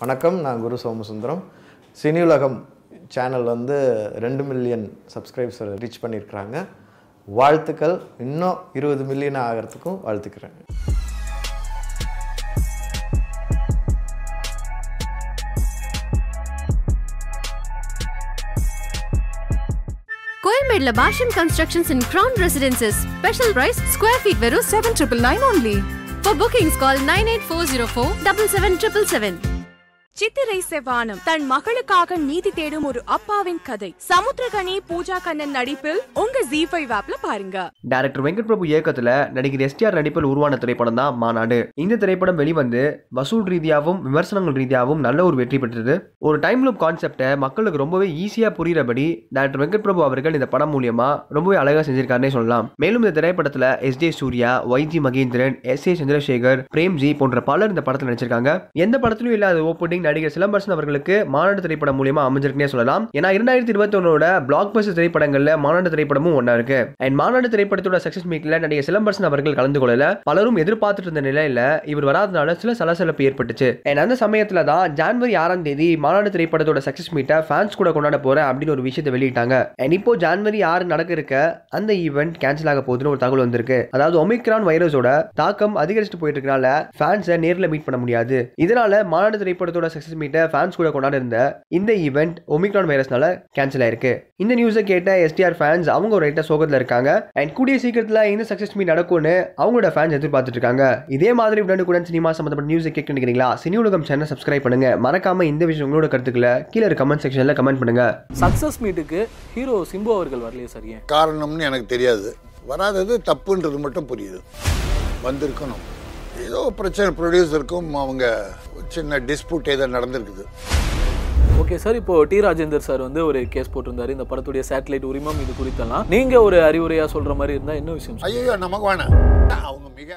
வணக்கம் நான் குரு சோமசுந்தரம். சினியுலகம் சேனல் வந்து ரெண்டு மில்லியன் சப்ஸ்கிரைப்ஸ் ரீச் பண்ணியிருக்கிறாங்க வாழ்த்துக்கள் இன்னும் இருபது மில்லியன் ஆகிறதுக்கும் வாழ்த்துக்கிறேன். கோயம்பேடுல Bashyam constructions in crown residences special price square feet வெறும் seven triple nine only for bookings call nine eight four zero four double seven triple seven Chithirai Sevvanam தன் மகளுக்காக நீதி தேடும் ஒரு அப்பாவின் கதை. சமுத்திரகனி பூஜா கண்ணன் நடிப்பில் உங்க ஜி ஃபைவ் ஆப்ல பாருங்க. டைரக்டர் வெங்கட் பிரபு இயக்கத்துல நடிகர் எஸ்டிஆர் நடிப்பில் உருவான திரைப்படம் தான் மாநாடு. இந்த திரைப்படம் வெளிவந்து வசூல் ரீதியாகவும் விமர்சனங்கள் ரீதியாகவும் நல்ல ஒரு வெற்றி பெற்றது. ஒரு டைம் லூப் கான்செப்டை மக்களுக்கு ரொம்பவே ஈஸியா புரியுறபடி டைரக்டர் வெங்கட் பிரபு அவர்கள் இந்த படம் மூலியமா ரொம்பவே அழகா செஞ்சிருக்காருன்னே சொல்லலாம். மேலும் இந்த திரைப்படத்துல S J Suryah Y G Mahendran S A Chandrasekhar Premji போன்ற பலர் இந்த படத்தில் நடிச்சிருக்காங்க. எந்த படத்திலும் இல்லாத ஓப்பனிங் நடிகர் சிலம்பரசன் அவர்களுக்கு மாநாடு திரைப்படம் மூலியமா அமைஞ்சிருக்குன்னே சொல்லலாம். ஏன்னா இரண்டாயிரத்தி இருபத்தி ஒன்னோட பிளாக் பஸ்டர் திரைப்படங்கள்ல மாநாடு திரைப்படமும் ஒன்னா இருக்கு. அண்ட் மாநாடு திரைப்படத்தோட சக்சஸ் மீட்ல நடிகர் சிலம்பரசன் அவர்கள் கலந்து கொள்ளல. பலரும் எதிர்பார்த்துட்டு இருந்த நிலையில இவர் வராதனால சில சலசலப்பு ஏற்பட்டுச்சு. அண்ட் அந்த சமயத்துல தான் ஜான்வரி ஆறாம் தேதி மாநாடு திரைப்படத்தோட சக்சஸ் மீட்டை ஃபேன்ஸ் கூட கொண்டாட போறேன் அப்படின்னு ஒரு விஷயத்தை வெளியிட்டாங்க. அண்ட் இப்போ ஜான்வரி ஆறு நடக்க இருக்க அந்த ஈவெண்ட் கேன்சல் ஆக போகுதுன்னு ஒரு தகவல் வந்திருக்கு. அதாவது ஒமிக்ரான் வைரஸோட தாக்கம் அதிகரிச்சுட்டு போயிட்டு இருக்கனால ஃபேன்ஸை நேரில் மீட் பண்ண முடியாது. இதனால மாநாடு திரைப்படத்தோட சக்சஸ் மீட்டை ஃபேன்ஸ் கூட கொண்டாட இருந்த இந்த ஈவெண்ட் ஒமிக்ரான் வைரஸ்னால கேன்சல் ஆயிருக்கு. இந்த நியூஸை கேட்ட எஸ்டிஆர் ஃபேன்ஸ் அவங்க ஒரு ரைட்டா சோகத்தில் இருக்காங்க. அண்ட் கூடிய சீக்கிரத்தில் இந்த சக்சஸ் மீட் நடக்கும்னு அவங்களோட ஃபேன்ஸ் எதிர்பார்த்துட்டு இருக்காங்க. இதே மாதிரி உடனுக்குடன் சினிமா சம்பந்தப்பட்ட நியூஸை கேட்க நினைக்கிறீங்களா? சினி உலகம் சேனல் சப்ஸ்கிரைப் பண்ணுங்க. மறக்காம இந்த விஷயம் உங்களோட கருத்துக்களை கீழே கமெண்ட் செக்ஷன்ல கமெண்ட் பண்ணுங்க. சக்சஸ் மீட்டுக்கு ஹீரோ சிம்பு அவர்கள் வரலையே சார் ஏன்? காரணம்னு எனக்கு தெரியாது. வராதது தப்புன்றது மட்டும் புரியுது. வந்திருக்கணும். ஏதோ பிரச்சனை ப்ரொடியூசருக்கும் அவங்க சின்ன டிஸ்பியூட் ஏதோ நடந்திருக்குது. ஓகே சார் இப்போ டி ராஜேந்தர் சார் வந்து ஒரு கேஸ் போட்டிருந்தாரு. இந்த படத்துடைய சேட்டலைட் உரிமம் இது குறித்தெல்லாம். நீங்க ஒரு அறிவுரையா சொல்ற மாதிரி இருந்தா என்ன விஷயம் ஐயோ நமக்கு வேணாம். அவங்க மிக